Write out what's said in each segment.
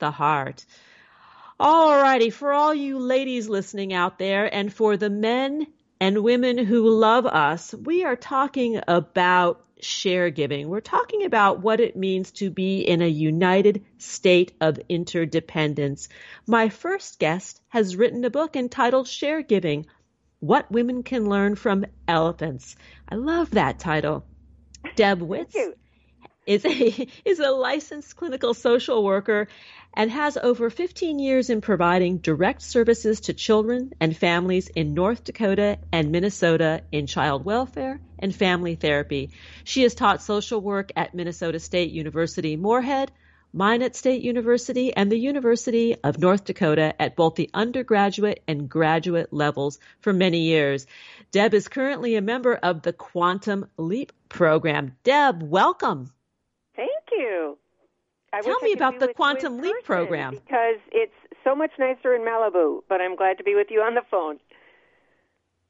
the heart. Alrighty, for all you ladies listening out there and for the men and women who love us, we are talking about share giving. We're talking about what it means to be in a united state of interdependence. My first guest has written a book entitled Share Giving What Women Can Learn from Elephants. I love that title. Deb DeWitz is a, is a licensed clinical social worker and has over 15 years in providing direct services to children and families in North Dakota and Minnesota in child welfare and family therapy. She has taught social work at Minnesota State University Moorhead, Minot State University, and the University of North Dakota at both the undergraduate and graduate levels for many years. Deb is currently a member of the Quantum Leap program. Deb, welcome. You. I Tell me about the Quantum Leap program. Because it's so much nicer in Malibu, but I'm glad to be with you on the phone.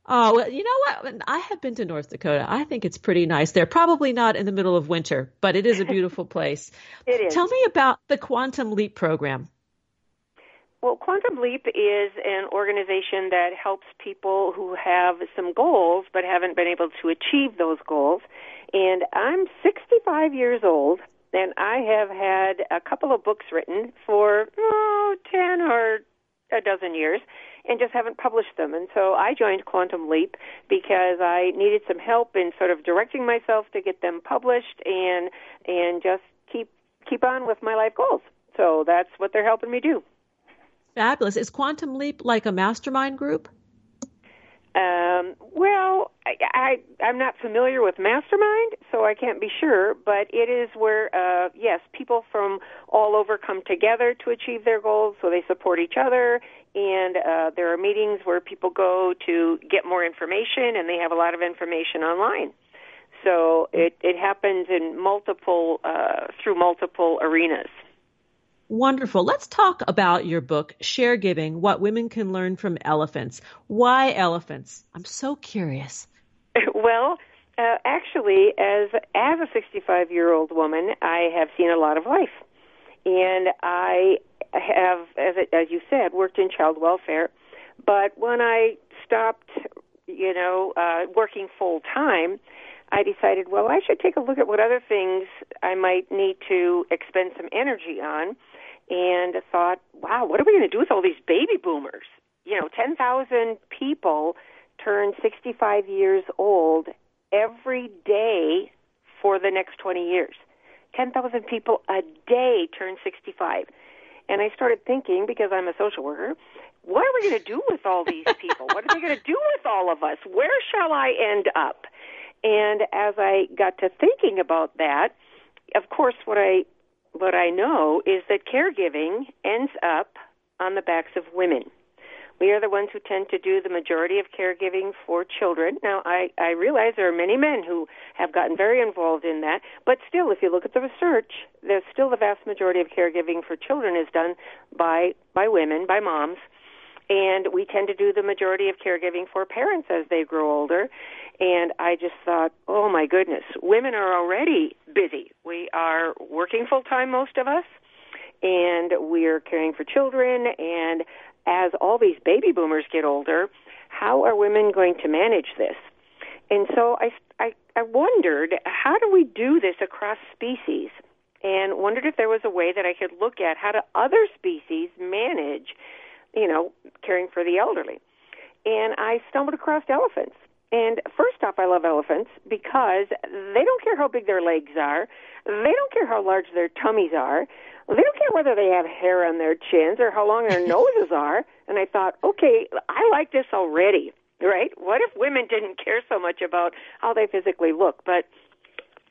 Oh, well, you know what? I have been to North Dakota. I think it's pretty nice there. Probably not in the middle of winter, but it is a beautiful place. it is. Tell me about the Quantum Leap program. Well, Quantum Leap is an organization that helps people who have some goals but haven't been able to achieve those goals. And I'm 65 years old and I have had a couple of books written for oh, 10 or a dozen years and just haven't published them. And so I joined Quantum Leap because I needed some help in sort of directing myself to get them published and and just keep keep on with my life goals. So that's what they're helping me do. Fabulous. Is Quantum Leap like a mastermind group? Um, well, I, I I'm not familiar with Mastermind, so I can't be sure. But it is where, uh, yes, people from all over come together to achieve their goals. So they support each other, and uh, there are meetings where people go to get more information, and they have a lot of information online. So it it happens in multiple uh, through multiple arenas. Wonderful. Let's talk about your book, Share Giving What Women Can Learn from Elephants. Why elephants? I'm so curious. Well, uh, actually, as as a 65 year old woman, I have seen a lot of life, and I have, as it, as you said, worked in child welfare. But when I stopped, you know, uh, working full time, I decided, well, I should take a look at what other things I might need to expend some energy on and thought, wow, what are we going to do with all these baby boomers? You know, 10,000 people turn 65 years old every day for the next 20 years. 10,000 people a day turn 65. And I started thinking, because I'm a social worker, what are we going to do with all these people? what are they going to do with all of us? Where shall I end up? And as I got to thinking about that, of course, what I what I know is that caregiving ends up on the backs of women. We are the ones who tend to do the majority of caregiving for children. Now, I, I realize there are many men who have gotten very involved in that, but still, if you look at the research, there's still the vast majority of caregiving for children is done by by women, by moms, and we tend to do the majority of caregiving for parents as they grow older. And I just thought, oh my goodness, women are already busy. We are working full time, most of us, and we're caring for children and as all these baby boomers get older, how are women going to manage this? And so I, I, I wondered, how do we do this across species? And wondered if there was a way that I could look at how do other species manage, you know, caring for the elderly. And I stumbled across elephants. And first off, I love elephants because they don't care how big their legs are. They don't care how large their tummies are. They don't care whether they have hair on their chins or how long their noses are. And I thought, okay, I like this already, right? What if women didn't care so much about how they physically look? But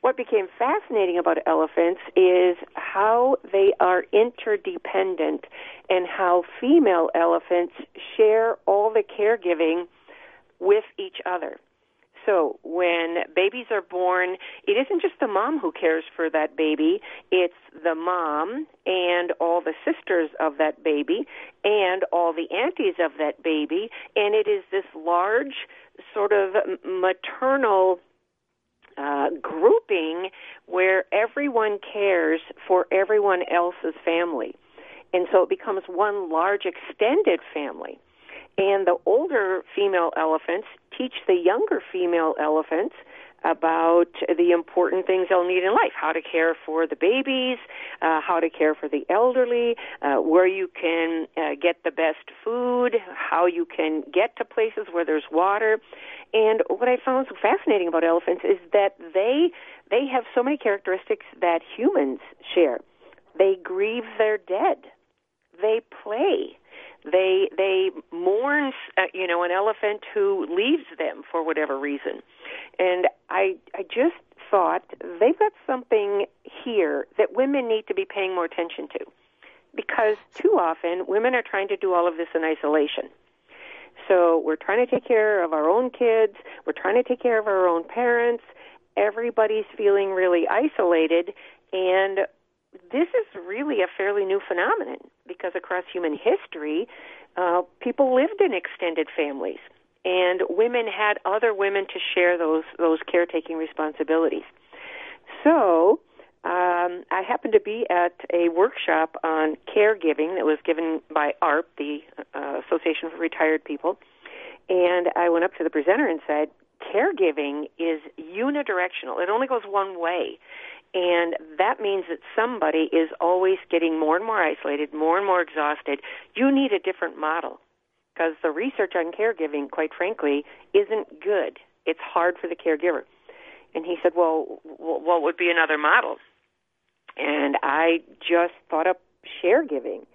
what became fascinating about elephants is how they are interdependent and how female elephants share all the caregiving with each other. So when babies are born, it isn't just the mom who cares for that baby, it's the mom and all the sisters of that baby and all the aunties of that baby, and it is this large sort of maternal uh, grouping where everyone cares for everyone else's family. And so it becomes one large extended family. And the older female elephants teach the younger female elephants about the important things they'll need in life how to care for the babies, uh, how to care for the elderly, uh, where you can uh, get the best food, how you can get to places where there's water. And what I found so fascinating about elephants is that they they have so many characteristics that humans share. They grieve their dead. They play. They they mourn, uh, you know, an elephant who leaves them for whatever reason, and I I just thought they've got something here that women need to be paying more attention to, because too often women are trying to do all of this in isolation. So we're trying to take care of our own kids, we're trying to take care of our own parents. Everybody's feeling really isolated, and this is really a fairly new phenomenon because across human history, uh, people lived in extended families, and women had other women to share those those caretaking responsibilities. So. Um, I happened to be at a workshop on caregiving that was given by ARP, the uh, Association for Retired People, and I went up to the presenter and said, "Caregiving is unidirectional. It only goes one way. And that means that somebody is always getting more and more isolated, more and more exhausted. You need a different model because the research on caregiving, quite frankly, isn't good. It's hard for the caregiver. And he said, Well, what would be another model? And I just thought up share giving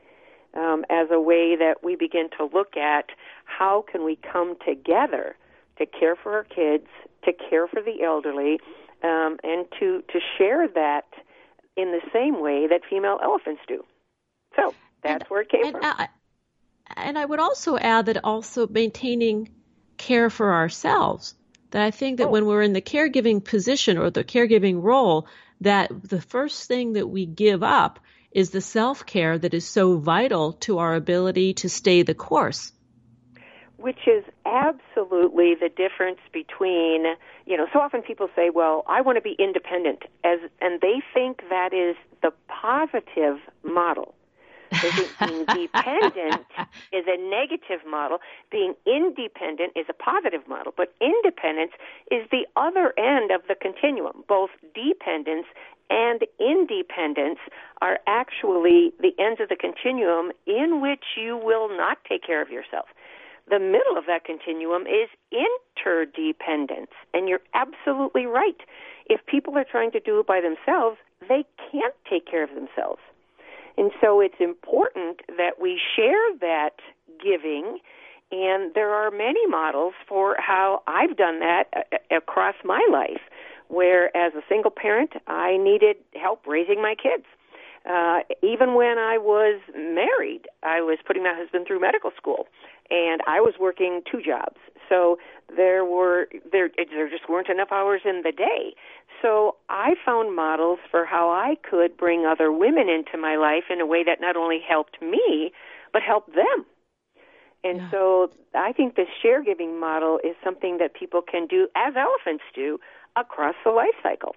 um, as a way that we begin to look at how can we come together to care for our kids, to care for the elderly, um, and to to share that in the same way that female elephants do. So that's and, where it came and, from. Uh, and I would also add that also maintaining care for ourselves. That I think that oh. when we're in the caregiving position or the caregiving role, that the first thing that we give up is the self care that is so vital to our ability to stay the course which is absolutely the difference between you know so often people say well i want to be independent as and they think that is the positive model. They think being dependent is a negative model. Being independent is a positive model but independence is the other end of the continuum. Both dependence and independence are actually the ends of the continuum in which you will not take care of yourself the middle of that continuum is interdependence. And you're absolutely right. If people are trying to do it by themselves, they can't take care of themselves. And so it's important that we share that giving And there are many models for how I've done that uh, across my life, where as a single parent, I needed help raising my kids. Uh, even when I was married, I was putting my husband through medical school, and I was working two jobs. So there were there there just weren't enough hours in the day. So I found models for how I could bring other women into my life in a way that not only helped me, but helped them. And yeah. so I think the share giving model is something that people can do, as elephants do, across the life cycle.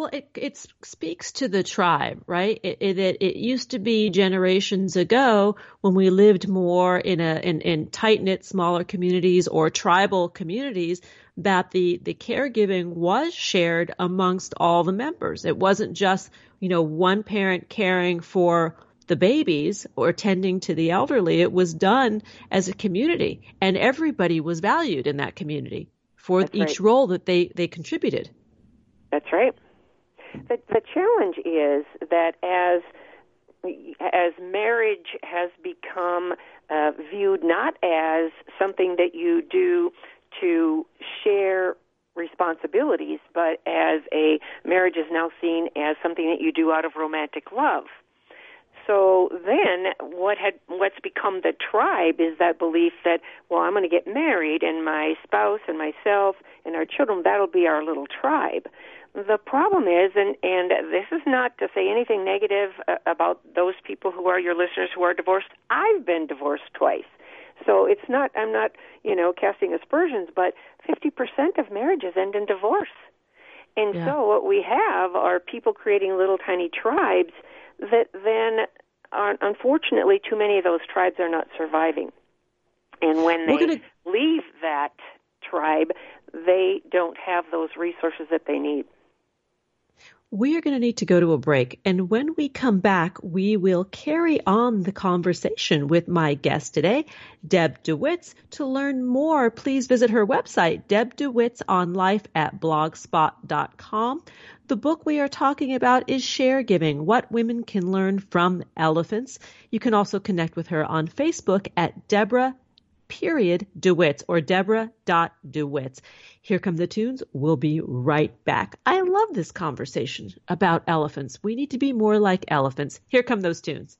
Well, it it speaks to the tribe, right? It, it, it used to be generations ago when we lived more in a in, in tight knit smaller communities or tribal communities that the the caregiving was shared amongst all the members. It wasn't just you know one parent caring for the babies or tending to the elderly. It was done as a community, and everybody was valued in that community for That's each right. role that they they contributed. That's right. The, the challenge is that as as marriage has become uh, viewed not as something that you do to share responsibilities, but as a marriage is now seen as something that you do out of romantic love. So then, what had what's become the tribe is that belief that well, I'm going to get married, and my spouse and myself and our children that'll be our little tribe. The problem is, and and this is not to say anything negative uh, about those people who are your listeners who are divorced. I've been divorced twice, so it's not. I'm not, you know, casting aspersions, but 50% of marriages end in divorce. And Yeah. so what we have are people creating little tiny tribes that then, are, unfortunately, too many of those tribes are not surviving. And when they gonna- leave that tribe, they don't have those resources that they need. We are going to need to go to a break. And when we come back, we will carry on the conversation with my guest today, Deb DeWitz. To learn more, please visit her website, Deb DeWitz on life at blogspot.com. The book we are talking about is Share Giving, What Women Can Learn from Elephants. You can also connect with her on Facebook at Deborah period DeWitz or Deborah dot DeWitz. Here come the tunes. We'll be right back. I love this conversation about elephants. We need to be more like elephants. Here come those tunes.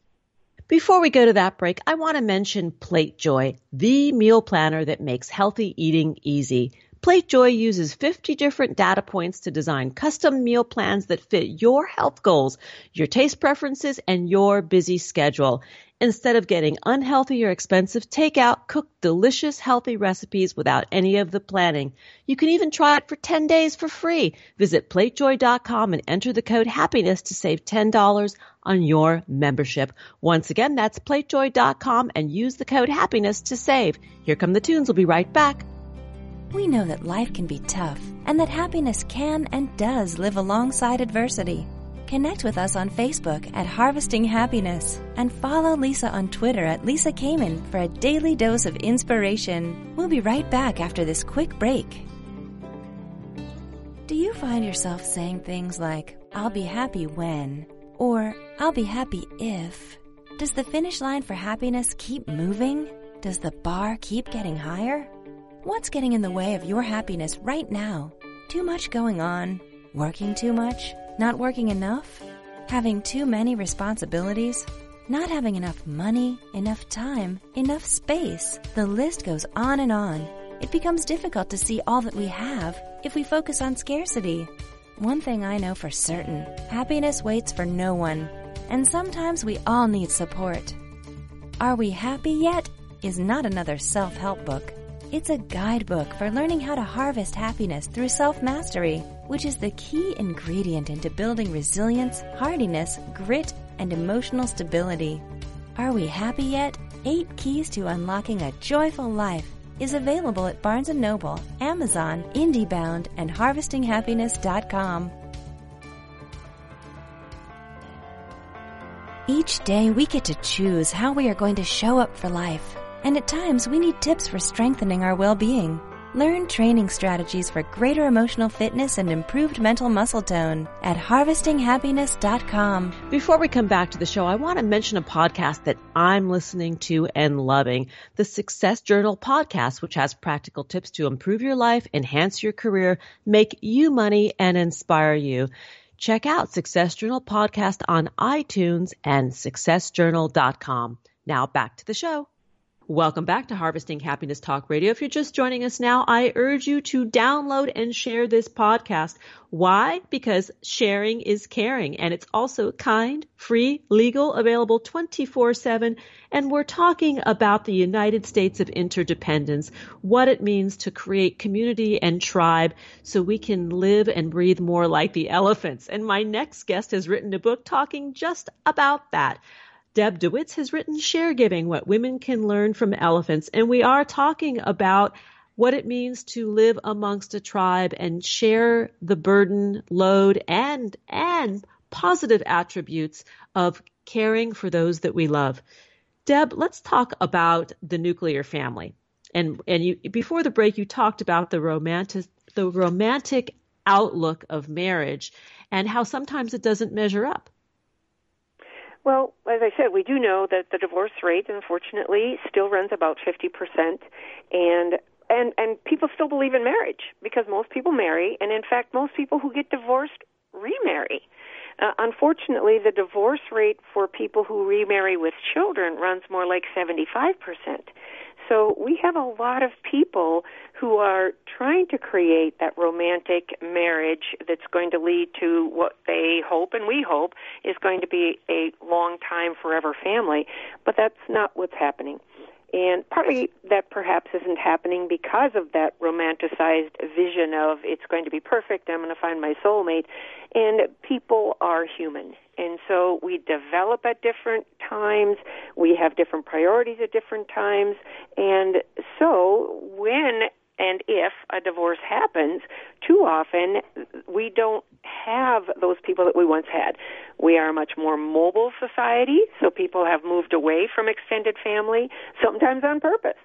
Before we go to that break, I want to mention Plate Joy, the meal planner that makes healthy eating easy. Plate Joy uses 50 different data points to design custom meal plans that fit your health goals, your taste preferences, and your busy schedule. Instead of getting unhealthy or expensive takeout, cook delicious, healthy recipes without any of the planning. You can even try it for 10 days for free. Visit platejoy.com and enter the code happiness to save $10 on your membership. Once again, that's platejoy.com and use the code happiness to save. Here come the tunes. We'll be right back. We know that life can be tough and that happiness can and does live alongside adversity. Connect with us on Facebook at Harvesting Happiness and follow Lisa on Twitter at Lisa Kamen for a daily dose of inspiration. We'll be right back after this quick break. Do you find yourself saying things like, I'll be happy when, or I'll be happy if? Does the finish line for happiness keep moving? Does the bar keep getting higher? What's getting in the way of your happiness right now? Too much going on? Working too much? Not working enough? Having too many responsibilities? Not having enough money, enough time, enough space? The list goes on and on. It becomes difficult to see all that we have if we focus on scarcity. One thing I know for certain happiness waits for no one, and sometimes we all need support. Are We Happy Yet? is not another self help book. It's a guidebook for learning how to harvest happiness through self mastery, which is the key ingredient into building resilience, hardiness, grit, and emotional stability. Are We Happy Yet? Eight Keys to Unlocking a Joyful Life is available at Barnes & Noble, Amazon, IndieBound, and HarvestingHappiness.com. Each day we get to choose how we are going to show up for life. And at times we need tips for strengthening our well-being. Learn training strategies for greater emotional fitness and improved mental muscle tone at harvestinghappiness.com. Before we come back to the show, I want to mention a podcast that I'm listening to and loving the Success Journal podcast, which has practical tips to improve your life, enhance your career, make you money, and inspire you. Check out Success Journal podcast on iTunes and successjournal.com. Now back to the show. Welcome back to Harvesting Happiness Talk Radio. If you're just joining us now, I urge you to download and share this podcast. Why? Because sharing is caring and it's also kind, free, legal, available 24 7. And we're talking about the United States of interdependence, what it means to create community and tribe so we can live and breathe more like the elephants. And my next guest has written a book talking just about that. Deb DeWitz has written Share Giving, What Women Can Learn from Elephants. And we are talking about what it means to live amongst a tribe and share the burden, load, and, and positive attributes of caring for those that we love. Deb, let's talk about the nuclear family. And, and you, before the break, you talked about the romantic, the romantic outlook of marriage and how sometimes it doesn't measure up. Well, as I said, we do know that the divorce rate, unfortunately, still runs about 50%, and and and people still believe in marriage because most people marry, and in fact, most people who get divorced remarry. Uh, unfortunately, the divorce rate for people who remarry with children runs more like 75%. So we have a lot of people who are trying to create that romantic marriage that's going to lead to what they hope and we hope is going to be a long time forever family, but that's not what's happening. And partly that perhaps isn't happening because of that romanticized vision of it's going to be perfect, I'm going to find my soulmate. And people are human. And so we develop at different times, we have different priorities at different times. And so when and if a divorce happens, too often we don't have those people that we once had. We are a much more mobile society, so people have moved away from extended family, sometimes on purpose.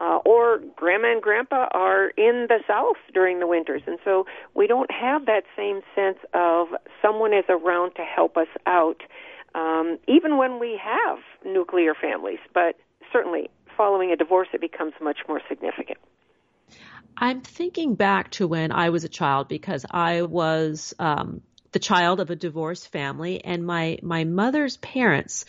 Uh, or grandma and grandpa are in the south during the winters, and so we don't have that same sense of someone is around to help us out, um, even when we have nuclear families. But certainly, following a divorce, it becomes much more significant. I'm thinking back to when I was a child because I was um, the child of a divorced family, and my my mother's parents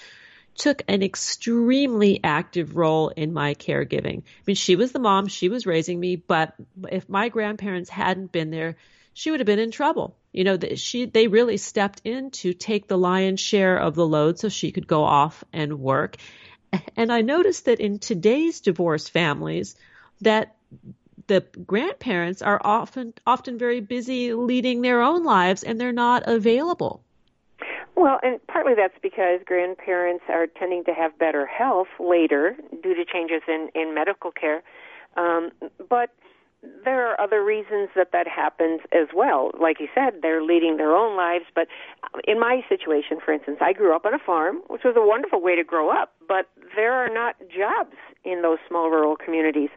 took an extremely active role in my caregiving. I mean, she was the mom, she was raising me, but if my grandparents hadn't been there, she would have been in trouble. You know, she they really stepped in to take the lion's share of the load so she could go off and work. And I noticed that in today's divorced families that the grandparents are often often very busy leading their own lives and they're not available. Well, and partly that's because grandparents are tending to have better health later due to changes in in medical care. Um, but there are other reasons that that happens as well. Like you said, they're leading their own lives. But in my situation, for instance, I grew up on a farm, which was a wonderful way to grow up, but there are not jobs in those small rural communities.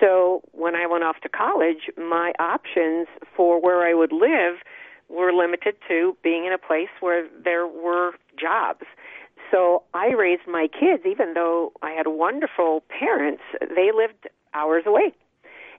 So when I went off to college, my options for where I would live were limited to being in a place where there were jobs. So I raised my kids, even though I had wonderful parents, they lived hours away.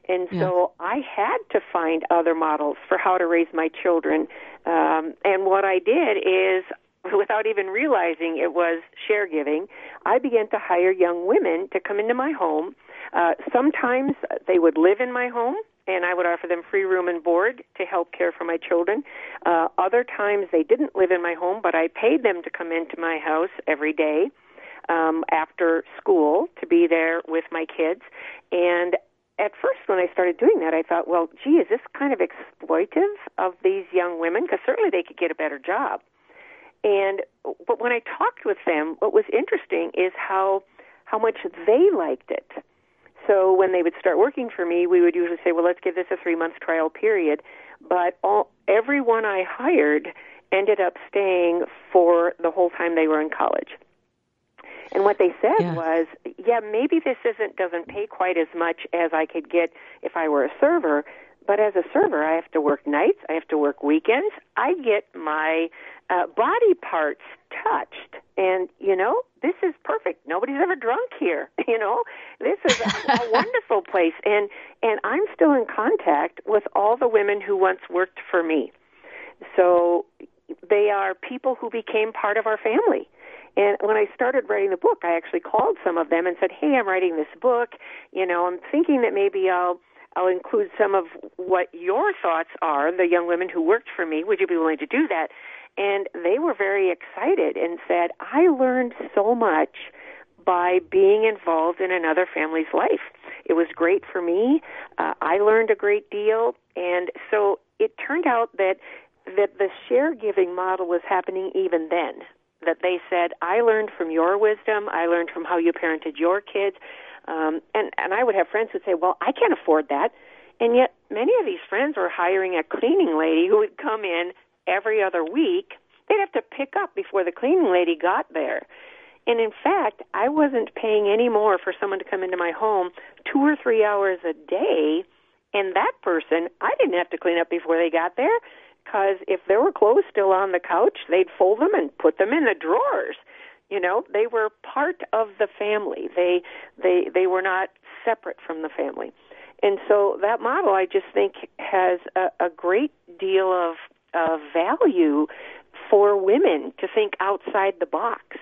And so. I had to find other models for how to raise my children. Um, and what I did is, without even realizing it was share giving, I began to hire young women to come into my home. Uh, sometimes they would live in my home, and I would offer them free room and board to help care for my children. Uh, other times they didn't live in my home, but I paid them to come into my house every day um, after school to be there with my kids. And at first, when I started doing that, I thought, well, gee, is this kind of exploitive of these young women? Because certainly they could get a better job. And but when I talked with them, what was interesting is how how much they liked it. So when they would start working for me, we would usually say, well, let's give this a three month trial period. But all everyone I hired ended up staying for the whole time they were in college. And what they said Yeah. was, yeah, maybe this isn't doesn't pay quite as much as I could get if I were a server, but as a server, I have to work nights, I have to work weekends. I get my uh, body parts touched, and you know, this is perfect. Nobody's ever drunk here. You know, this is a, a wonderful place, and and I'm still in contact with all the women who once worked for me. So they are people who became part of our family. And when I started writing the book, I actually called some of them and said, "Hey, I'm writing this book. You know, I'm thinking that maybe I'll I'll include some of what your thoughts are, the young women who worked for me. Would you be willing to do that?" And they were very excited and said, "I learned so much by being involved in another family's life. It was great for me. Uh, I learned a great deal, and so it turned out that that the share giving model was happening even then. That they said, I learned from your wisdom, I learned from how you parented your kids. Um, and, and I would have friends who'd say, Well, I can't afford that. And yet, many of these friends were hiring a cleaning lady who would come in every other week. They'd have to pick up before the cleaning lady got there. And in fact, I wasn't paying any more for someone to come into my home two or three hours a day. And that person, I didn't have to clean up before they got there because if there were clothes still on the couch, they'd fold them and put them in the drawers. You know, they were part of the family. They they they were not separate from the family. And so that model, I just think, has a, a great deal of, of value for women to think outside the box.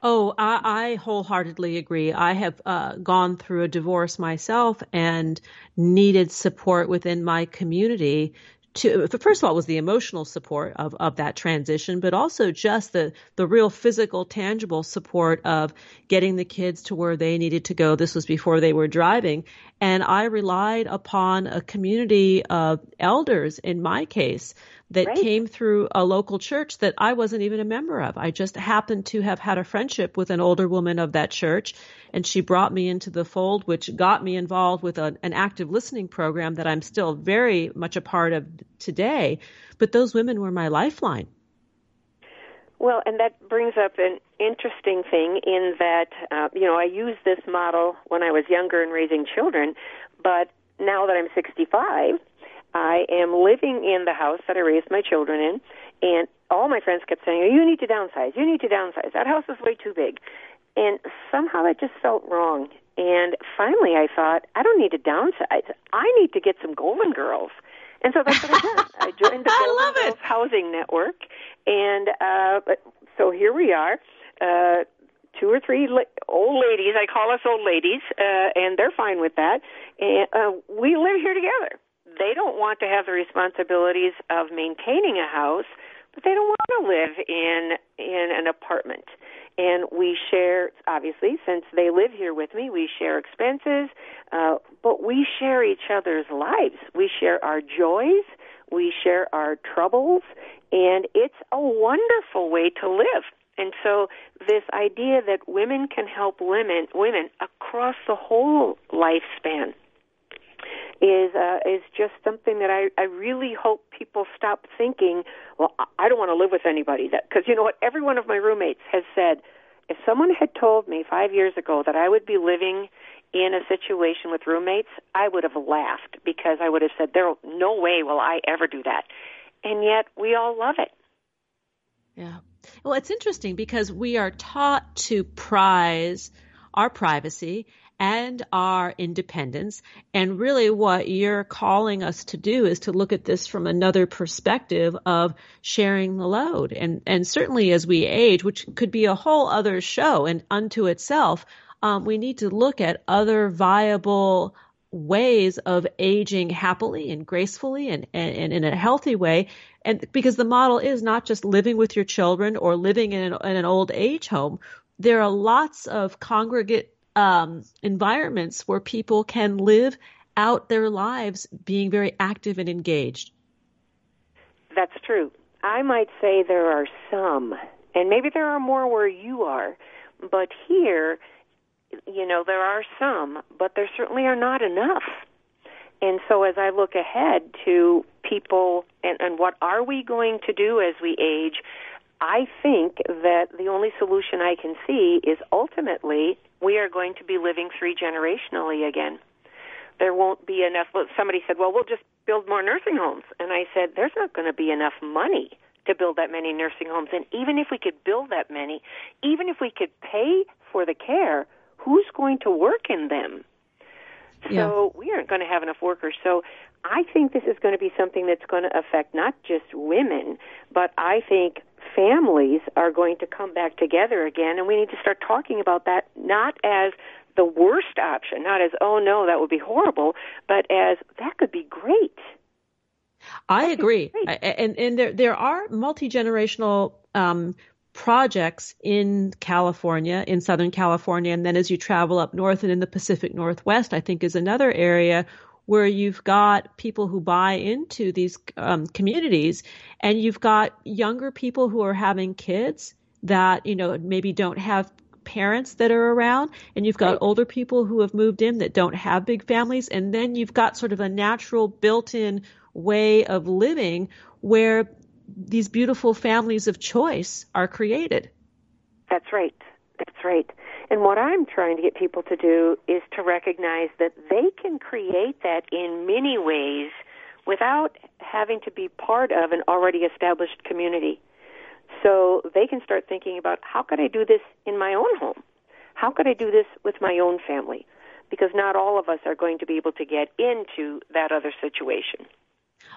Oh, I, I wholeheartedly agree. I have uh, gone through a divorce myself and needed support within my community. To first of all, was the emotional support of, of that transition, but also just the the real physical, tangible support of getting the kids to where they needed to go. This was before they were driving, and I relied upon a community of elders. In my case, that came through a local church that I wasn't even a member of. I just happened to have had a friendship with an older woman of that church, and she brought me into the fold, which got me involved with a, an active listening program that I'm still very much a part of today. But those women were my lifeline. Well, and that brings up an interesting thing in that, uh, you know, I used this model when I was younger and raising children, but now that I'm 65, I am living in the house that I raised my children in, and all my friends kept saying, "You need to downsize. You need to downsize. That house is way too big." And somehow that just felt wrong. And finally, I thought, I don't need to downsize. I need to get some Golden Girls. And so that's what I did. I joined the I love it. Housing Network, and uh, but- so here we are. Uh, two or three la- old ladies. I call us old ladies, uh, and they're fine with that. And uh, we live here together. They don't want to have the responsibilities of maintaining a house, but they don't want to live in in an apartment. And we share, obviously, since they live here with me, we share expenses, uh, but we share each other's lives. We share our joys, we share our troubles, and it's a wonderful way to live. And so this idea that women can help women women across the whole lifespan is uh, is just something that I I really hope people stop thinking. Well, I- don't want to live with anybody that because you know what every one of my roommates has said. If someone had told me five years ago that I would be living in a situation with roommates, I would have laughed because I would have said, "There, no way will I ever do that." And yet, we all love it. Yeah. Well, it's interesting because we are taught to prize our privacy and our independence. And really, what you're calling us to do is to look at this from another perspective of sharing the load. And, and certainly as we age, which could be a whole other show and unto itself, um, we need to look at other viable ways of aging happily and gracefully and, and, and in a healthy way. And because the model is not just living with your children or living in an, in an old age home, there are lots of congregate um, environments where people can live out their lives being very active and engaged. That's true. I might say there are some, and maybe there are more where you are, but here, you know, there are some, but there certainly are not enough. And so as I look ahead to people and, and what are we going to do as we age, I think that the only solution I can see is ultimately we are going to be living three generationally again. There won't be enough. Somebody said, well, we'll just build more nursing homes. And I said, there's not going to be enough money to build that many nursing homes. And even if we could build that many, even if we could pay for the care, who's going to work in them? So yeah. we aren't going to have enough workers. So I think this is going to be something that's going to affect not just women, but I think families are going to come back together again, and we need to start talking about that not as the worst option, not as, oh no, that would be horrible, but as that could be great. I agree, and and there there are multi generational um, projects in California, in Southern California, and then as you travel up north and in the Pacific Northwest, I think is another area where you've got people who buy into these um, communities, and you've got younger people who are having kids that you know maybe don't have parents that are around and you've got right. older people who have moved in that don't have big families and then you've got sort of a natural built-in way of living where these beautiful families of choice are created. That's right. That's right. And what I'm trying to get people to do is to recognize that they can create that in many ways without having to be part of an already established community. So they can start thinking about how could I do this in my own home? How could I do this with my own family? Because not all of us are going to be able to get into that other situation.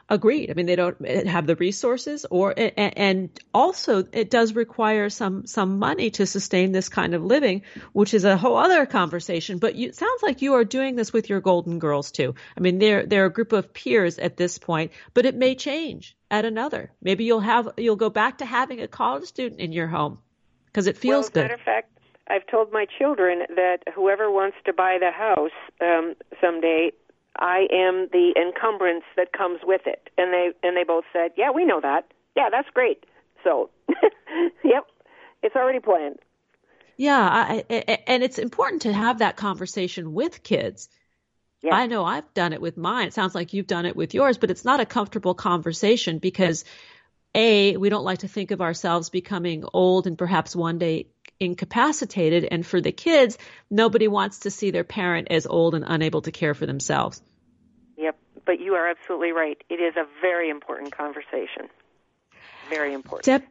Agreed. I mean, they don't eh, have the resources, or eh, eh, and also it does require some some money to sustain this kind of living, which is a whole other conversation. But you, it sounds like you are doing this with your Golden Girls too. I mean, they're they're a group of peers at this point, but it may change at another. Maybe you'll have you'll go back to having a college student in your home because it feels well, good. Matter of fact, I've told my children that whoever wants to buy the house um, someday, I am the encumbrance that comes with it. And they and they both said, "Yeah, we know that. Yeah, that's great." So, yep, it's already planned. Yeah, I, I, and it's important to have that conversation with kids. Yeah. I know I've done it with mine. It sounds like you've done it with yours, but it's not a comfortable conversation because a we don't like to think of ourselves becoming old and perhaps one day incapacitated. And for the kids, nobody wants to see their parent as old and unable to care for themselves. Yep, but you are absolutely right. It is a very important conversation. Very important. Deb,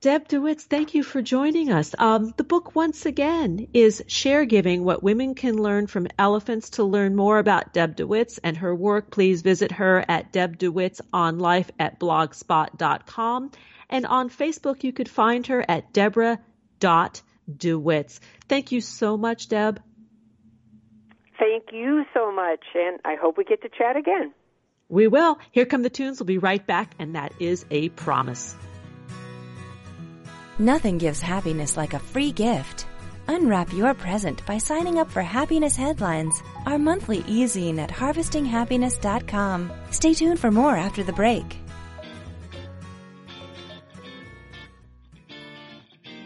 Deb DeWitz, thank you for joining us. Um, the book, once again, is Share Giving What Women Can Learn from Elephants. To learn more about Deb DeWitz and her work, please visit her at Deb DeWitz on life at blogspot.com. And on Facebook, you could find her at Deborah dot DeWitz. Thank you so much, Deb. Thank you so much, and I hope we get to chat again. We will. Here come the tunes. We'll be right back, and that is a promise. Nothing gives happiness like a free gift. Unwrap your present by signing up for Happiness Headlines, our monthly e-zine at harvestinghappiness.com. Stay tuned for more after the break.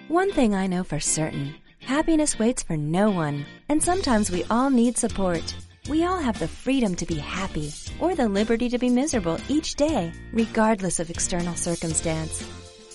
One thing I know for certain happiness waits for no one, and sometimes we all need support. We all have the freedom to be happy or the liberty to be miserable each day, regardless of external circumstance.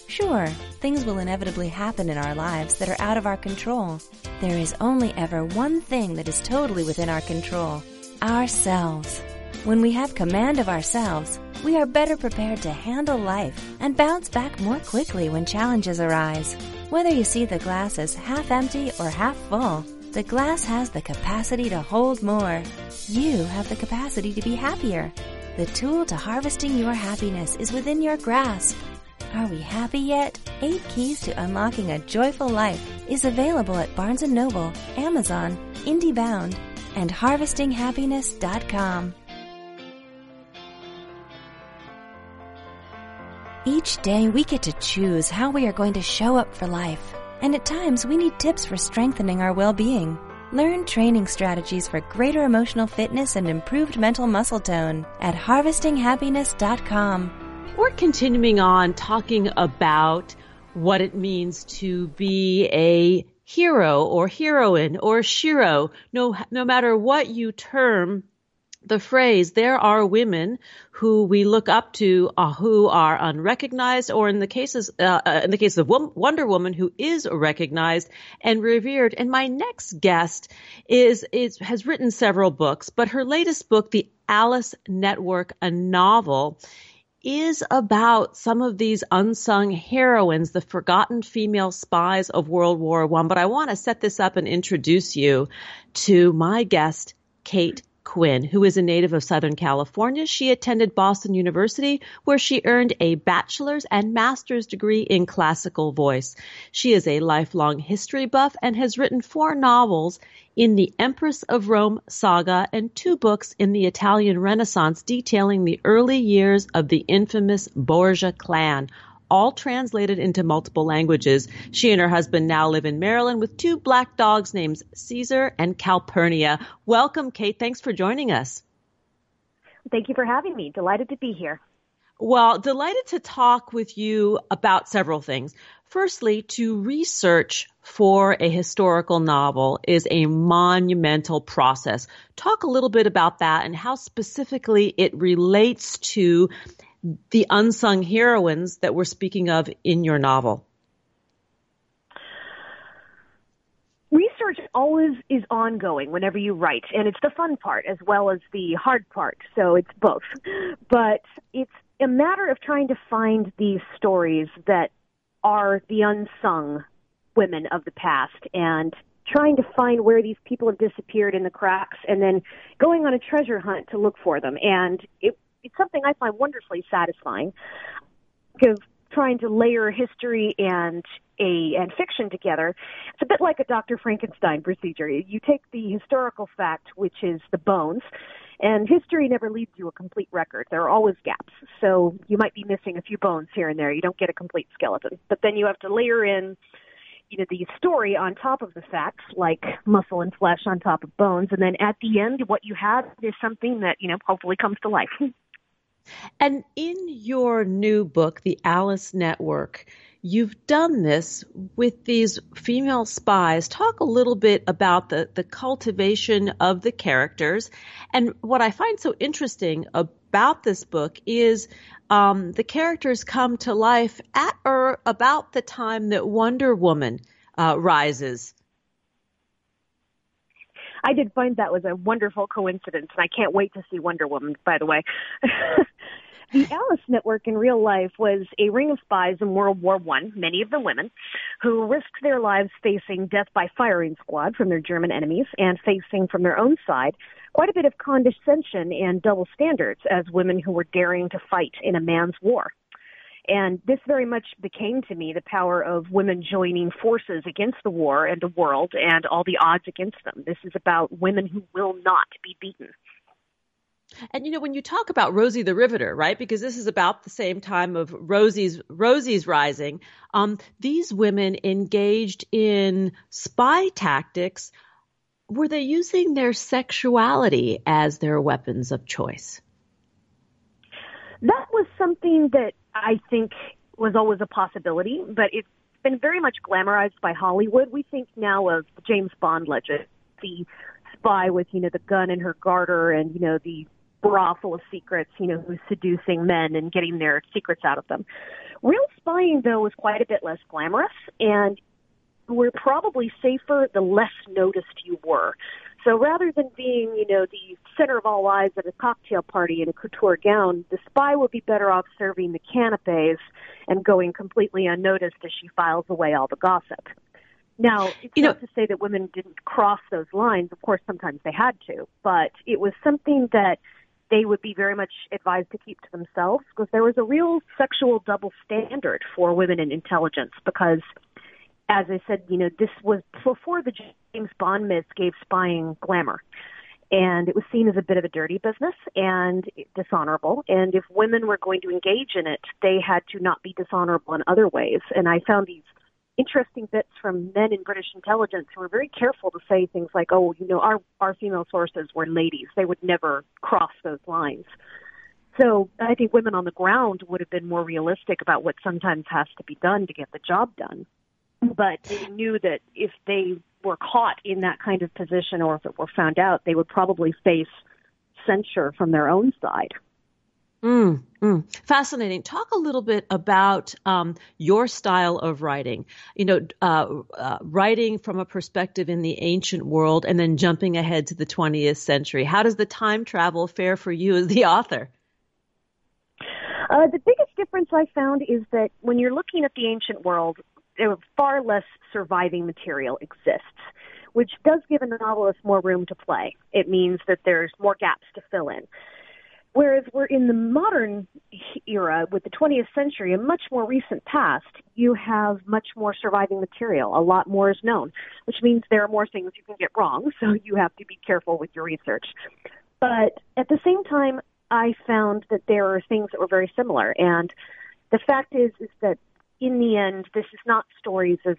Sure, things will inevitably happen in our lives that are out of our control. There is only ever one thing that is totally within our control ourselves. When we have command of ourselves, we are better prepared to handle life and bounce back more quickly when challenges arise. Whether you see the glass as half empty or half full, the glass has the capacity to hold more. You have the capacity to be happier. The tool to harvesting your happiness is within your grasp. Are we happy yet? Eight Keys to Unlocking a Joyful Life is available at Barnes & Noble, Amazon, IndieBound, and HarvestingHappiness.com. Each day we get to choose how we are going to show up for life. And at times we need tips for strengthening our well-being. Learn training strategies for greater emotional fitness and improved mental muscle tone at harvestinghappiness.com. We're continuing on talking about what it means to be a hero or heroine or shero. No, no matter what you term the phrase, there are women who we look up to uh, who are unrecognized, or in the cases, uh, uh in the case of Wonder Woman, who is recognized and revered. And my next guest is, is has written several books, but her latest book, The Alice Network, a novel, is about some of these unsung heroines, the forgotten female spies of World War One. But I want to set this up and introduce you to my guest, Kate Quinn, who is a native of Southern California. She attended Boston University, where she earned a bachelor's and master's degree in classical voice. She is a lifelong history buff and has written four novels in the Empress of Rome saga and two books in the Italian Renaissance detailing the early years of the infamous Borgia clan, all translated into multiple languages. She and her husband now live in Maryland with two black dogs named Caesar and Calpurnia. Welcome, Kate. Thanks for joining us. Thank you for having me. Delighted to be here. Well, delighted to talk with you about several things. Firstly, to research for a historical novel is a monumental process. Talk a little bit about that and how specifically it relates to the unsung heroines that we're speaking of in your novel. Research always is ongoing whenever you write, and it's the fun part as well as the hard part, so it's both. But it's a matter of trying to find these stories that are the unsung women of the past and trying to find where these people have disappeared in the cracks and then going on a treasure hunt to look for them. And it, it's something I find wonderfully satisfying because trying to layer history and a and fiction together. It's a bit like a Dr. Frankenstein procedure. You take the historical fact, which is the bones, and history never leaves you a complete record. There are always gaps. So you might be missing a few bones here and there. You don't get a complete skeleton. But then you have to layer in you know the story on top of the facts like muscle and flesh on top of bones and then at the end what you have is something that you know hopefully comes to life and in your new book the alice network You've done this with these female spies. Talk a little bit about the, the cultivation of the characters. And what I find so interesting about this book is um, the characters come to life at or about the time that Wonder Woman uh, rises. I did find that was a wonderful coincidence, and I can't wait to see Wonder Woman, by the way. The Alice Network in real life was a ring of spies in World War One, many of them women, who risked their lives facing death by firing squad from their German enemies and facing from their own side quite a bit of condescension and double standards as women who were daring to fight in a man's war. And this very much became to me the power of women joining forces against the war and the world and all the odds against them. This is about women who will not be beaten. And you know, when you talk about Rosie the Riveter, right? Because this is about the same time of Rosie's Rosie's rising. Um, these women engaged in spy tactics. Were they using their sexuality as their weapons of choice? That was something that I think was always a possibility, but it's been very much glamorized by Hollywood. We think now of the James Bond legend, the spy with, you know, the gun in her garter and, you know, the bra full of secrets, you know, who's seducing men and getting their secrets out of them. Real spying, though, was quite a bit less glamorous, and we're probably safer the less noticed you were. So rather than being, you know, the center of all eyes at a cocktail party in a couture gown, the spy would be better off serving the canapes and going completely unnoticed as she files away all the gossip. Now, it's you not know, to say that women didn't cross those lines. Of course, sometimes they had to, but it was something that they would be very much advised to keep to themselves because there was a real sexual double standard for women in intelligence because as I said, you know, this was before the James Bond myth gave spying glamour. And it was seen as a bit of a dirty business and dishonorable. And if women were going to engage in it, they had to not be dishonorable in other ways. And I found these interesting bits from men in British intelligence who were very careful to say things like, "Oh, you know, our our female sources were ladies; they would never cross those lines." So I think women on the ground would have been more realistic about what sometimes has to be done to get the job done. But they knew that if they were caught in that kind of position or if it were found out, they would probably face censure from their own side. Mm, mm. Fascinating. Talk a little bit about um, your style of writing. You know, uh, uh, writing from a perspective in the ancient world and then jumping ahead to the 20th century. How does the time travel fare for you as the author? Uh, the biggest difference I found is that when you're looking at the ancient world, far less surviving material exists, which does give a novelist more room to play. It means that there's more gaps to fill in. Whereas we're in the modern era with the 20th century, a much more recent past, you have much more surviving material. A lot more is known, which means there are more things you can get wrong, so you have to be careful with your research. But at the same time, I found that there are things that were very similar. And the fact is, is that in the end, this is not stories of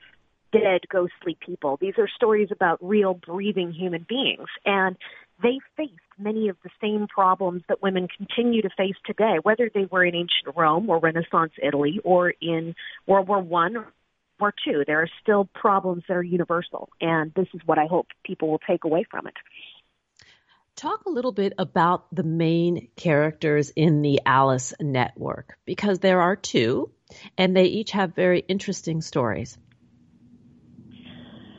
dead, ghostly people. These are stories about real, breathing human beings. And they faced many of the same problems that women continue to face today, whether they were in ancient Rome or Renaissance Italy or in World War One or War Two. There are still problems that are universal, and this is what I hope people will take away from it. Talk a little bit about the main characters in the Alice network because there are two, and they each have very interesting stories.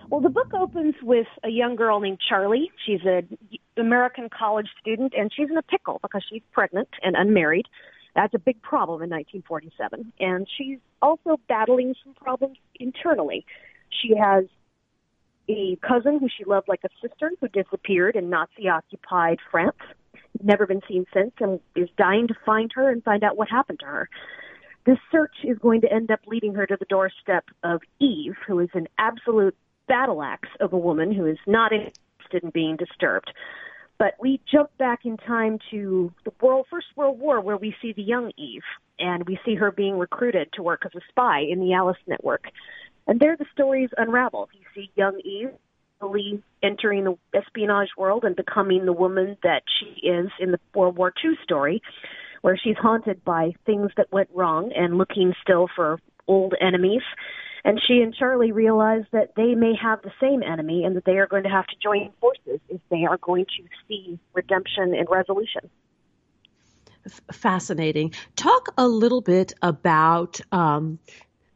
Well, the book opens with a young girl named Charlie. She's an American college student, and she's in a pickle because she's pregnant and unmarried. That's a big problem in 1947. And she's also battling some problems internally. She has a cousin who she loved like a sister who disappeared in Nazi occupied France, never been seen since, and is dying to find her and find out what happened to her. This search is going to end up leading her to the doorstep of Eve, who is an absolute battle axe of a woman who is not interested in being disturbed. But we jump back in time to the world, First World War, where we see the young Eve, and we see her being recruited to work as a spy in the Alice Network. And there the stories unravel. You see young Eve entering the espionage world and becoming the woman that she is in the World War II story, where she's haunted by things that went wrong and looking still for old enemies. And she and Charlie realize that they may have the same enemy and that they are going to have to join forces if they are going to see redemption and resolution. Fascinating. Talk a little bit about um,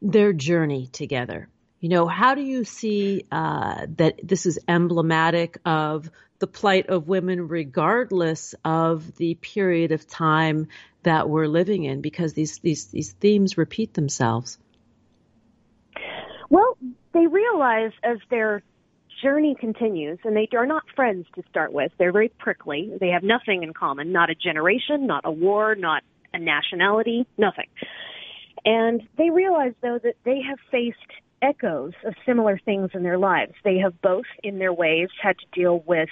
their journey together. You know, how do you see uh, that this is emblematic of the plight of women, regardless of the period of time that we're living in? Because these these these themes repeat themselves. Well, they realize as their journey continues, and they are not friends to start with. They're very prickly. They have nothing in common, not a generation, not a war, not a nationality, nothing. And they realize, though, that they have faced echoes of similar things in their lives. They have both, in their ways, had to deal with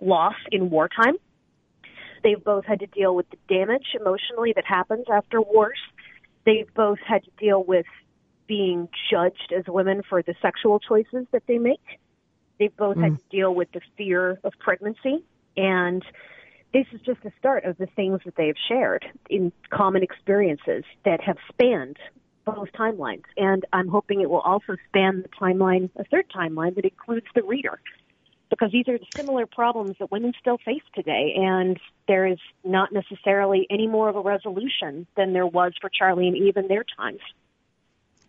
loss in wartime. They've both had to deal with the damage emotionally that happens after wars. They've both had to deal with being judged as women for the sexual choices that they make. They've both mm. had to deal with the fear of pregnancy. And this is just the start of the things that they have shared in common experiences that have spanned both timelines. And I'm hoping it will also span the timeline, a third timeline that includes the reader. Because these are similar problems that women still face today, and there is not necessarily any more of a resolution than there was for Charlie and Eve in their times.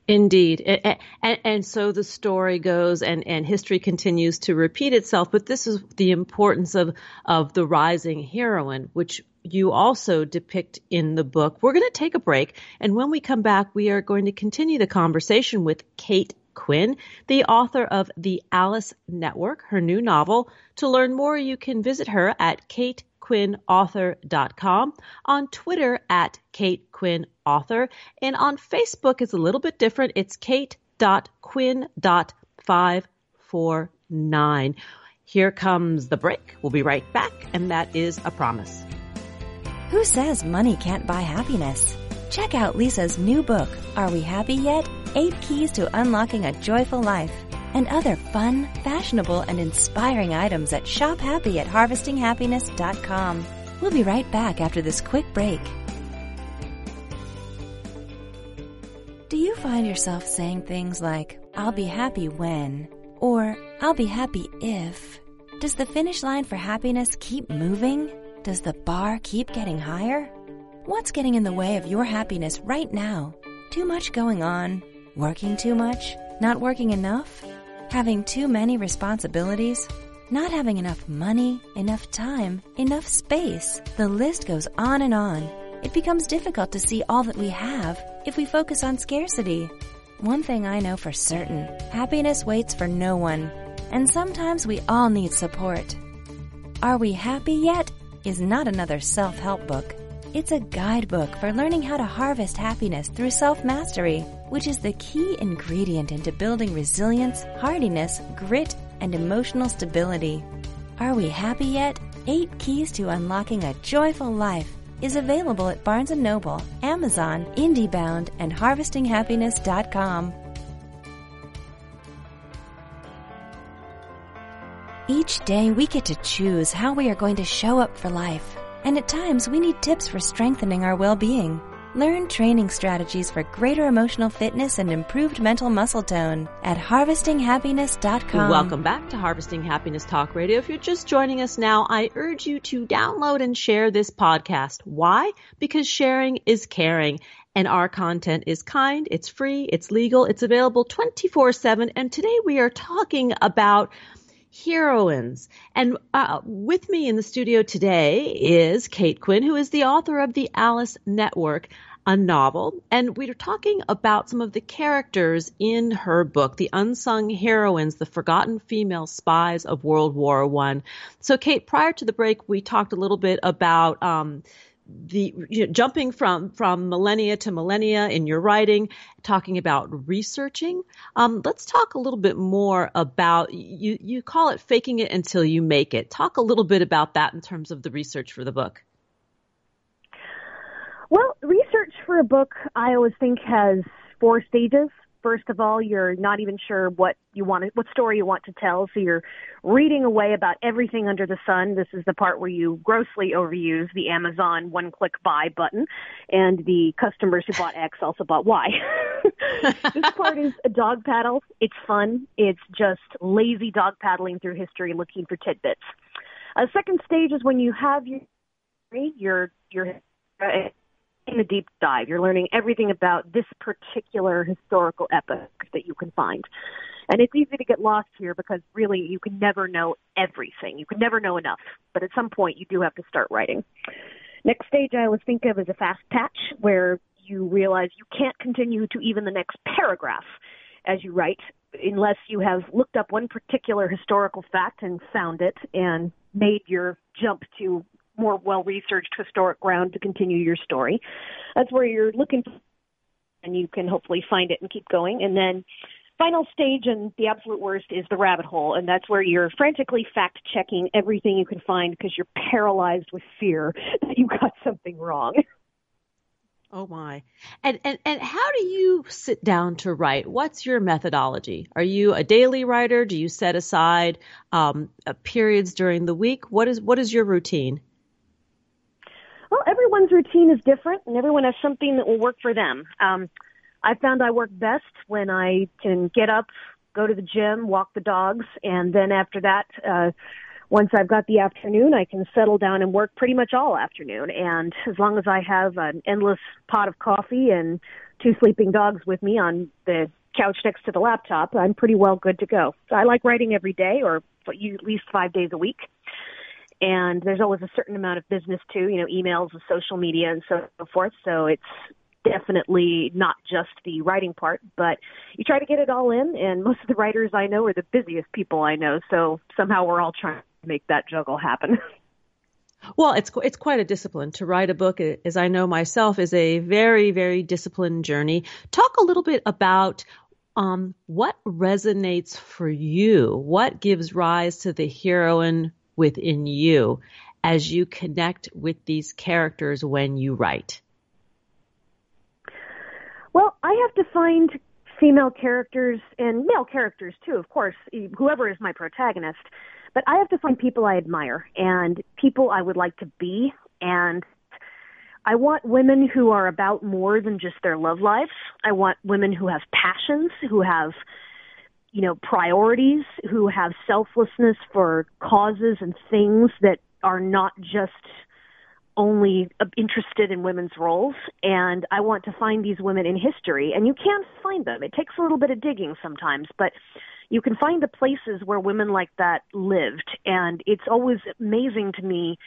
Indeed. And, and, so the story goes and, and history continues to repeat itself. But this is the importance of, of the rising heroine, which you also depict in the book. We're going to take a break. And when we come back, we are going to continue the conversation with Kate Quinn, the author of The Alice Network, her new novel. To learn more, you can visit her at Kate katequinnauthor.com, on Twitter at Kate Quinn Author, and on Facebook it's a little bit different. It's kate.quinn.549. Here comes the break. We'll be right back, and that is a promise. Who says money can't buy happiness? Check out Lisa's new book, Are We Happy Yet? Eight Keys to Unlocking a Joyful Life and other fun, fashionable, and inspiring items at Shop Happy at harvestinghappiness.com. We'll be right back after this quick break. Do you find yourself saying things like, I'll be happy when, or I'll be happy if? Does the finish line for happiness keep moving? Does the bar keep getting higher? What's getting in the way of your happiness right now? Too much going on? Working too much? Not working enough? Having too many responsibilities? Not having enough money, enough time, enough space? The list goes on and on. It becomes difficult to see all that we have if we focus on scarcity. One thing I know for certain happiness waits for no one, and sometimes we all need support. Are We Happy Yet? Is not another self help book. It's a guidebook for learning how to harvest happiness through self mastery, which is the key ingredient into building resilience, hardiness, grit, and emotional stability. Are We Happy Yet? Eight Keys to Unlocking a Joyful Life is available at Barnes & Noble, Amazon, IndieBound, and HarvestingHappiness.com. Each day we get to choose how we are going to show up for life. And at times we need tips for strengthening our well-being. Learn training strategies for greater emotional fitness and improved mental muscle tone at harvestinghappiness.com. Welcome back to Harvesting Happiness Talk Radio. If you're just joining us now, I urge you to download and share this podcast. Why? Because sharing is caring and our content is kind, it's free, it's legal, it's available 24 7. And today we are talking about heroines. And uh, with me in the studio today is Kate Quinn, who is the author of The Alice Network, a novel. And we are talking about some of the characters in her book, The Unsung Heroines, the Forgotten Female Spies of World War One. So, Kate, prior to the break, we talked a little bit about um, the you know, jumping from from millennia to millennia in your writing, talking about researching. Um, let's talk a little bit more about you. You call it faking it until you make it. Talk a little bit about that in terms of the research for the book. Well, research for a book, I always think has four stages first of all, you're not even sure what you want to, what story you want to tell. So you're reading away about everything under the sun. This is the part where you grossly overuse the Amazon one click buy button and the customers who bought X also bought Y. this part is a dog paddle. It's fun. It's just lazy dog paddling through history looking for tidbits. A second stage is when you have your, your, your, in a deep dive. You're learning everything about this particular historical epoch that you can find. And it's easy to get lost here because really you can never know everything. You can never know enough. But at some point you do have to start writing. Next stage I always think of as a fast patch where you realize you can't continue to even the next paragraph as you write unless you have looked up one particular historical fact and found it and made your jump to more well researched historic ground to continue your story. That's where you're looking for, and you can hopefully find it and keep going. And then final stage and the absolute worst is the rabbit hole and that's where you're frantically fact checking everything you can find because you're paralyzed with fear that you got something wrong. Oh my. And and and how do you sit down to write? What's your methodology? Are you a daily writer? Do you set aside um, periods during the week? What is what is your routine well, everyone's routine is different, and everyone has something that will work for them. Um, I found I work best when I can get up, go to the gym, walk the dogs, and then after that, uh, once I've got the afternoon, I can settle down and work pretty much all afternoon. And as long as I have an endless pot of coffee and two sleeping dogs with me on the couch next to the laptop, I'm pretty well good to go. So I like writing every day or at least five days a week and there's always a certain amount of business too, you know, emails and social media and so forth. So it's definitely not just the writing part, but you try to get it all in. And most of the writers I know are the busiest people I know. So somehow we're all trying to make that juggle happen. Well, it's it's quite a discipline to write a book, as I know myself, is a very very disciplined journey. Talk a little bit about um, what resonates for you. What gives rise to the heroine within you as you connect with these characters when you write? Well, I have to find female characters and male characters too, of course, whoever is my protagonist. But I have to find people I admire and people I would like to be. And I want women who are about more than just their love lives. I want women who have passions, who have you know, priorities, who have selflessness for causes and things that are not just only interested in women's roles, and I want to find these women in history. And you can find them. It takes a little bit of digging sometimes, but you can find the places where women like that lived. And it's always amazing to me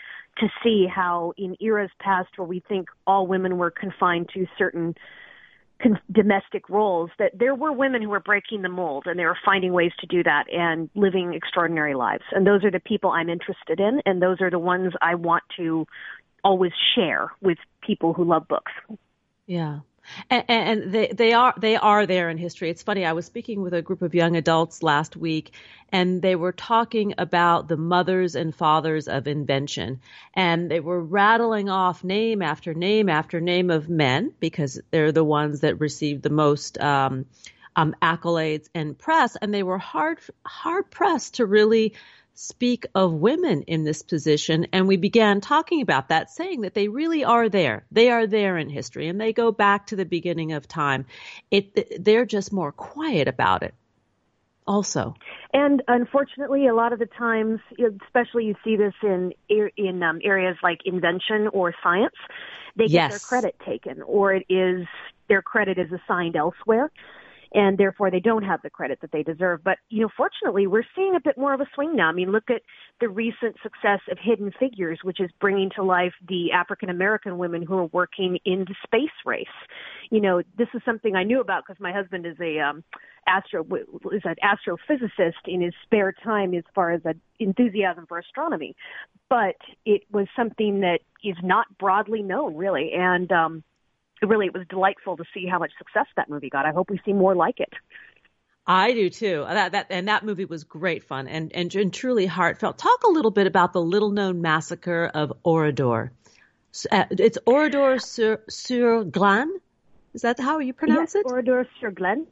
to see how, in eras past where we think all women were confined to certain con- domestic roles that there were women who were breaking the mold and they were finding ways to do that and living extraordinary lives. And those are the people I'm interested in, and those are the ones I want to always share with people who love books. Yeah. And, and, they they are they are there in history. It's funny. I was speaking with a group of young adults last week, and they were talking about the mothers and fathers of invention, and they were rattling off name after name after name of men because they're the ones that received the most um, um, accolades and press, and they were hard hard pressed to really speak of women in this position. And we began talking about that, saying that they really are there. They are there in history and they go back to the beginning of time. It, they're just more quiet about it also. And unfortunately, a lot of the times, especially you see this in in um, areas like invention or science, they get yes. their credit taken, or it is their credit is assigned elsewhere and therefore they don't have the credit that they deserve. But, you know, fortunately, we're seeing a bit more of a swing now. I mean, look at the recent success of Hidden Figures, which is bringing to life the African American women who are working in the space race. You know, this is something I knew about because my husband is a um, astro is an astrophysicist in his spare time as far as an enthusiasm for astronomy. But it was something that is not broadly known, really, and um, really it was delightful to see how much success that movie got. I hope we see more like it. I do too. That that and that movie was great fun and, and and truly heartfelt. Talk a little bit about the little known massacre of Oradour. Uh, it's Oradour sur sur Glane. Is that how you pronounce yes, it? Oradour sur Glane.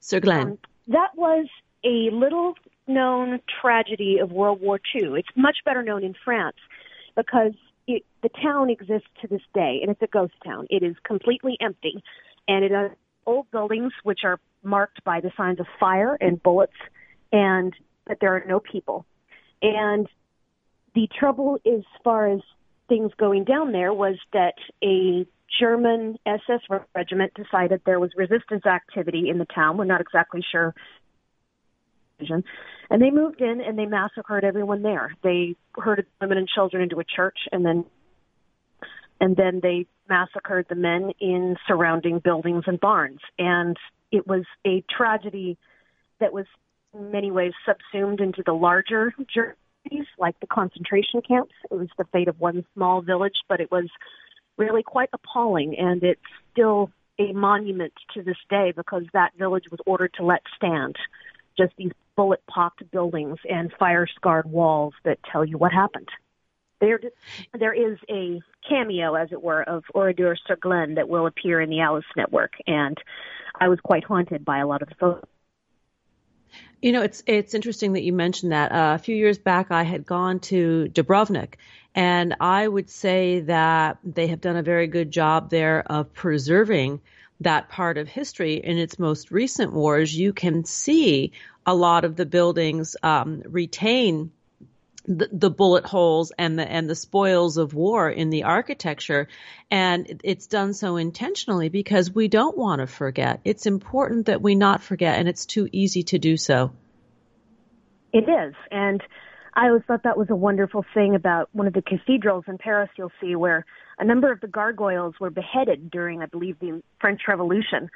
Sur Glen. Um, that was a little known tragedy of World War II. It's much better known in France because it, the town exists to this day, and it's a ghost town. It is completely empty, and it has old buildings which are marked by the signs of fire and bullets, and but there are no people. And the trouble, as far as things going down there, was that a German SS regiment decided there was resistance activity in the town. We're not exactly sure and they moved in and they massacred everyone there. They herded women and children into a church and then and then they massacred the men in surrounding buildings and barns. And it was a tragedy that was in many ways subsumed into the larger journeys, like the concentration camps. It was the fate of one small village, but it was really quite appalling and it's still a monument to this day because that village was ordered to let stand just these bullet pocked buildings and fire scarred walls that tell you what happened. There, there is a cameo, as it were, of Oradour sur Glane that will appear in the Alice Network, and I was quite haunted by a lot of the photos. You know, it's it's interesting that you mentioned that. Uh, a few years back, I had gone to Dubrovnik, and I would say that they have done a very good job there of preserving that part of history in its most recent wars, you can see a lot of the buildings um, retain the, the, bullet holes and the and the spoils of war in the architecture, and it's done so intentionally because we don't want to forget. It's important that we not forget, and it's too easy to do so. It is, and I always thought that was a wonderful thing about one of the cathedrals in Paris. You'll see where a number of the gargoyles were beheaded during, I believe, the French Revolution,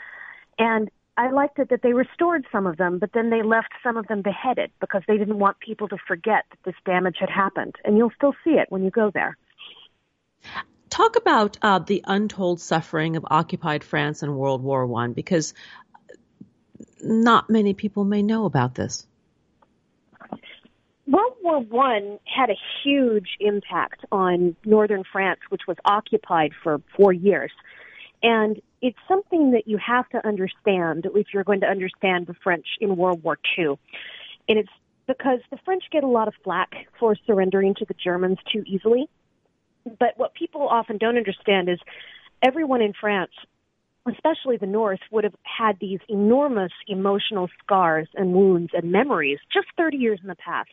and I liked it that they restored some of them, but then they left some of them beheaded because they didn't want people to forget that this damage had happened. And you'll still see it when you go there. Talk about uh, the untold suffering of occupied France in World War One, because not many people may know about this. World War One had a huge impact on northern France, which was occupied for four years. And it's something that you have to understand if you're going to understand the French in World War II. And it's because the French get a lot of flack for surrendering to the Germans too easily. But what people often don't understand is everyone in France especially the North, would have had these enormous emotional scars and wounds and memories just 30 years in the past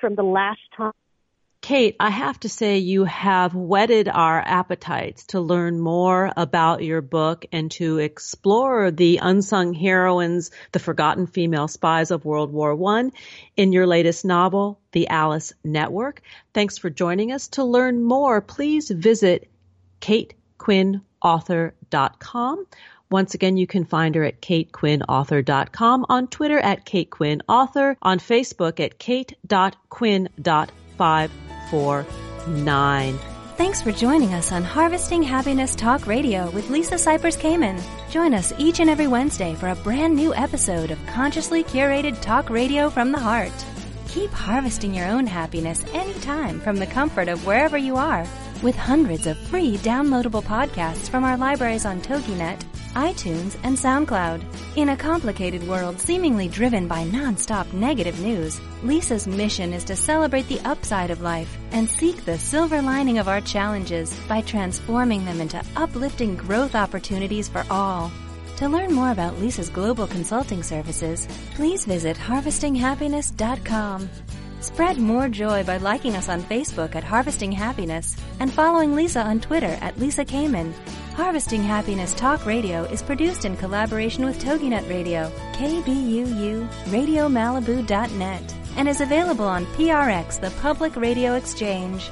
from the last time Kate, I have to say you have whetted our appetites to learn more about your book and to explore the unsung heroines, the forgotten female spies of World War I in your latest novel, The Alice Network. Thanks for joining us. To learn more, please visit katequinnauthor.com. Once again, you can find her at katequinnauthor.com, on Twitter at katequinnauthor, on Facebook at kate.quinn.5 949. Thanks for joining us on Harvesting Happiness Talk Radio with Lisa Cypers Kamen. Join us each and every Wednesday for a brand new episode of consciously curated talk radio from the heart. Keep harvesting your own happiness anytime from the comfort of wherever you are with hundreds of free downloadable podcasts from our libraries on TogiNet, iTunes, and SoundCloud. In a complicated world seemingly driven by nonstop negative news, Lisa's mission is to celebrate the upside of life and seek the silver lining of our challenges by transforming them into uplifting growth opportunities for all. To learn more about Lisa's global consulting services, please visit harvestinghappiness.com. Spread more joy by liking us on Facebook at Harvesting Happiness and following Lisa on Twitter at Lisa Kamen. Harvesting Happiness Talk Radio is produced in collaboration with TogiNet Radio, KBUU, RadioMalibu.net, and is available on PRX, the Public Radio Exchange.